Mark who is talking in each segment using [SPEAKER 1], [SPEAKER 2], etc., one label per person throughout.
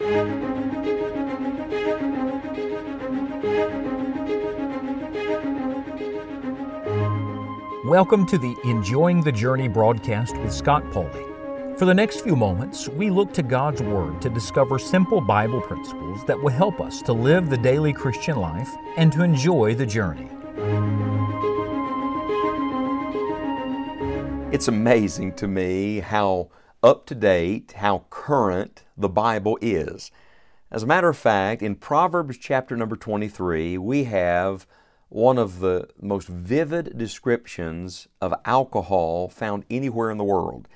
[SPEAKER 1] Welcome to the Enjoying the Journey broadcast with Scott Pauley. For the next few moments, we look to God's Word to discover simple Bible principles that will help us to live the daily Christian life and to enjoy the journey.
[SPEAKER 2] It's amazing to me how up to date, how current the Bible is. As a matter of fact, in Proverbs chapter number 23, we have one of the most vivid descriptions of alcohol found anywhere in the world.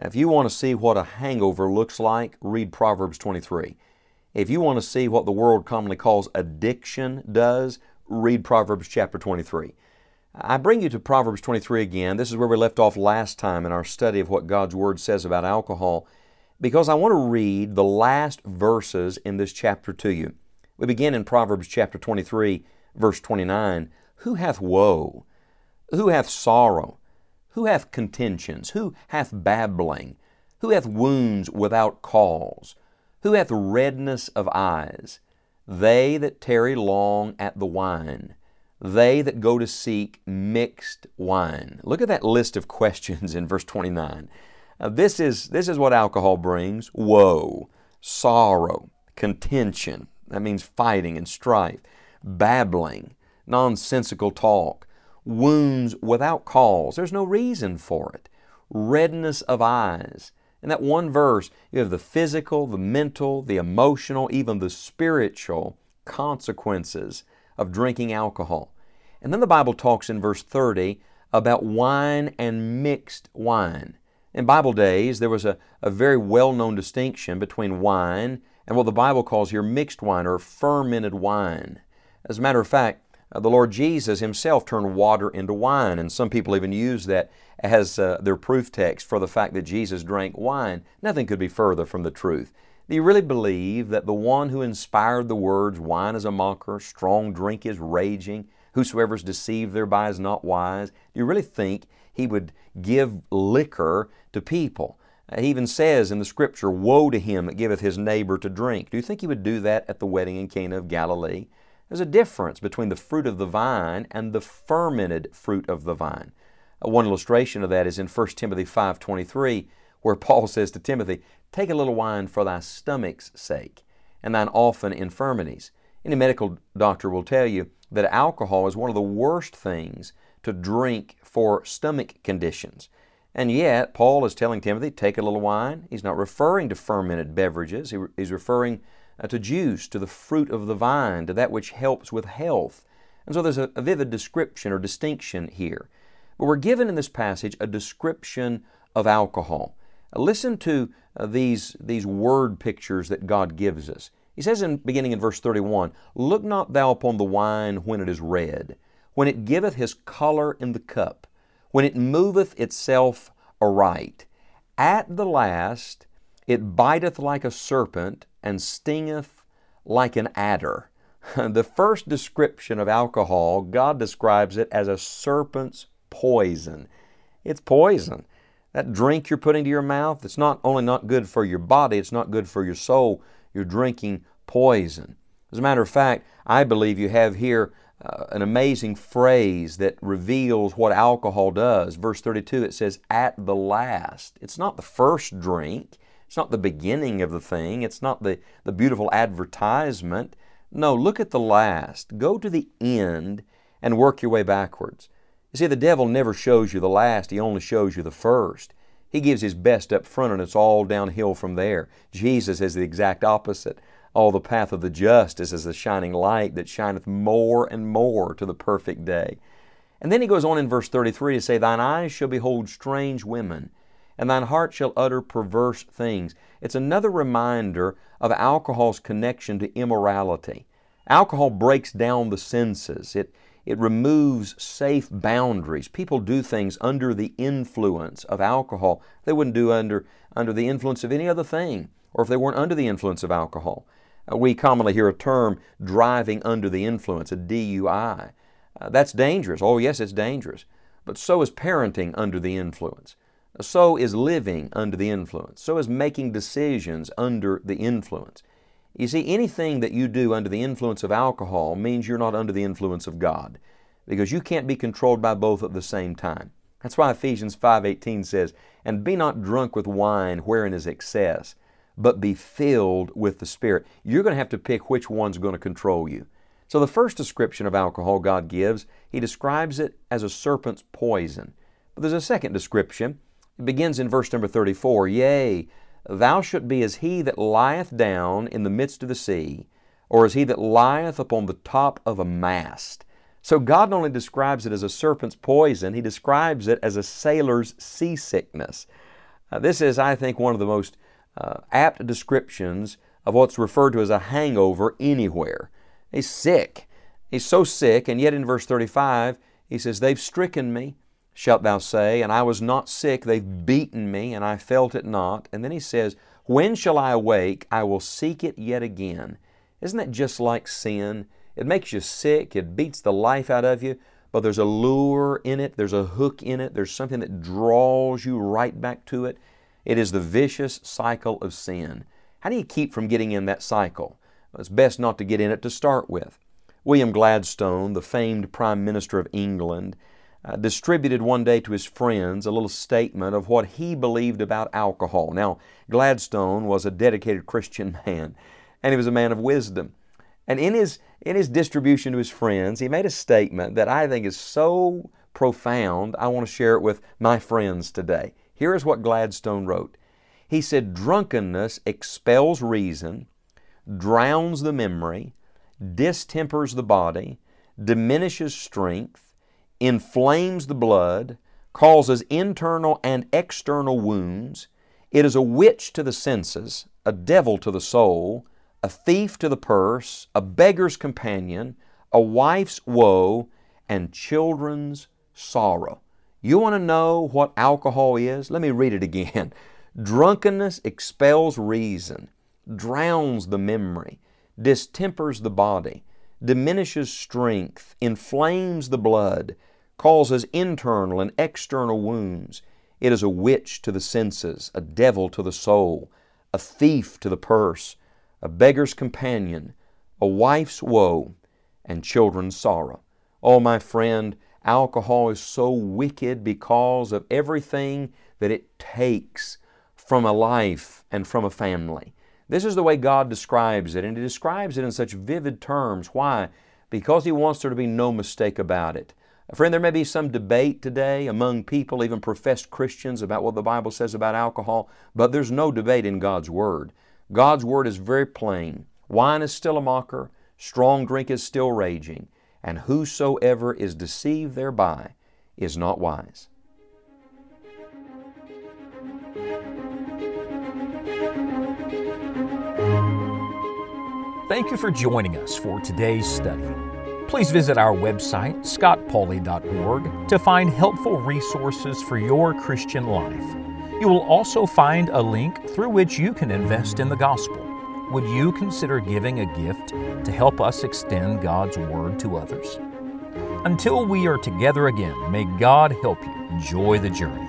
[SPEAKER 2] If you want to see what a hangover looks like, read Proverbs 23. If you want to see what the world commonly calls addiction does, read Proverbs chapter 23. I bring you to Proverbs 23 again. This is where we left off last time in our study of what God's Word says about alcohol, because I want to read the last verses in this chapter to you. We begin in Proverbs chapter 23 Verse 29 Who hath woe? Who hath sorrow? Who hath contentions? Who hath babbling? Who hath wounds without cause? Who hath redness of eyes? They that tarry long at the wine, they that go to seek mixed wine. Look at that list of questions in verse 29. Now, this, is, this is what alcohol brings woe, sorrow, contention. That means fighting and strife babbling, nonsensical talk, wounds without cause. There's no reason for it. Redness of eyes. In that one verse, you have the physical, the mental, the emotional, even the spiritual consequences of drinking alcohol. And then the Bible talks in verse 30 about wine and mixed wine. In Bible days, there was a, a very well known distinction between wine and what the Bible calls here mixed wine or fermented wine. As a matter of fact, uh, the Lord Jesus Himself turned water into wine, and some people even use that as uh, their proof text for the fact that Jesus drank wine. Nothing could be further from the truth. Do you really believe that the one who inspired the words, wine is a mocker, strong drink is raging, whosoever is deceived thereby is not wise, do you really think he would give liquor to people? Uh, he even says in the scripture, Woe to him that giveth his neighbor to drink. Do you think he would do that at the wedding in Cana of Galilee? There's a difference between the fruit of the vine and the fermented fruit of the vine. Uh, one illustration of that is in 1 Timothy 5.23 where Paul says to Timothy, Take a little wine for thy stomach's sake and thine often infirmities. Any medical doctor will tell you that alcohol is one of the worst things to drink for stomach conditions. And yet, Paul is telling Timothy, take a little wine. He's not referring to fermented beverages. he's referring uh, to juice, to the fruit of the vine, to that which helps with health. And so there's a, a vivid description or distinction here. But we're given in this passage a description of alcohol. Uh, listen to uh, these, these word pictures that God gives us. He says in beginning in verse 31, Look not thou upon the wine when it is red, when it giveth his color in the cup, when it moveth itself aright. At the last it biteth like a serpent and stingeth like an adder. the first description of alcohol, God describes it as a serpent's poison. It's poison. That drink you're putting to your mouth, it's not only not good for your body, it's not good for your soul. You're drinking poison. As a matter of fact, I believe you have here uh, an amazing phrase that reveals what alcohol does. Verse 32, it says, at the last. It's not the first drink, it's not the beginning of the thing. It's not the, the beautiful advertisement. No, look at the last. Go to the end and work your way backwards. You see, the devil never shows you the last, he only shows you the first. He gives his best up front and it's all downhill from there. Jesus is the exact opposite. All the path of the just is as a shining light that shineth more and more to the perfect day. And then he goes on in verse 33 to say, Thine eyes shall behold strange women and thine heart shall utter perverse things. It's another reminder of alcohol's connection to immorality. Alcohol breaks down the senses. It, it removes safe boundaries. People do things under the influence of alcohol they wouldn't do under, under the influence of any other thing, or if they weren't under the influence of alcohol. Uh, we commonly hear a term driving under the influence, a DUI. Uh, that's dangerous. Oh, yes, it's dangerous. But so is parenting under the influence. So is living under the influence. So is making decisions under the influence. You see, anything that you do under the influence of alcohol means you're not under the influence of God because you can't be controlled by both at the same time. That's why Ephesians 5:18 says, "And be not drunk with wine wherein is excess, but be filled with the Spirit." You're going to have to pick which one's going to control you. So the first description of alcohol God gives, he describes it as a serpent's poison. But there's a second description. It begins in verse number 34, "Yea, thou shalt be as he that lieth down in the midst of the sea, or as he that lieth upon the top of a mast." So God not only describes it as a serpent's poison, He describes it as a sailor's seasickness. Uh, this is, I think, one of the most uh, apt descriptions of what's referred to as a hangover anywhere. He's sick. He's so sick, and yet in verse 35, he says, They've stricken me, shalt thou say, and I was not sick. They've beaten me, and I felt it not. And then he says, When shall I awake? I will seek it yet again. Isn't that just like sin? It makes you sick, it beats the life out of you, but there's a lure in it, there's a hook in it, there's something that draws you right back to it. It is the vicious cycle of sin. How do you keep from getting in that cycle? Well, it's best not to get in it to start with. William Gladstone, the famed Prime Minister of England, uh, distributed one day to his friends a little statement of what he believed about alcohol. Now, Gladstone was a dedicated Christian man, and he was a man of wisdom. And in his, in his distribution to his friends, he made a statement that I think is so profound, I want to share it with my friends today. Here is what Gladstone wrote. He said, Drunkenness expels reason, drowns the memory, distempers the body, diminishes strength, inflames the blood, causes internal and external wounds. It is a witch to the senses, a devil to the soul, a thief to the purse, a beggar's companion, a wife's woe, and children's sorrow. You want to know what alcohol is? Let me read it again. Drunkenness expels reason, drowns the memory, distempers the body, diminishes strength, inflames the blood, causes internal and external wounds. It is a witch to the senses, a devil to the soul, a thief to the purse, a beggar's companion, a wife's woe, and children's sorrow. Oh, my friend, alcohol is so wicked because of everything that it takes from a life and from a family. This is the way God describes it, and He describes it in such vivid terms. Why? Because He wants there to be no mistake about it. Friend, there may be some debate today among people, even professed Christians, about what the Bible says about alcohol, but there's no debate in God's Word. God's Word is very plain. Wine is still a mocker, strong drink is still raging, and whosoever is deceived thereby is not wise.
[SPEAKER 1] Thank you for joining us for today's study. Please visit our website, scottpauley.org, to find helpful resources for your Christian life. You will also find a link through which you can invest in the gospel. Would you consider giving a gift to help us extend God's Word to others? Until we are together again, may God help you enjoy the journey.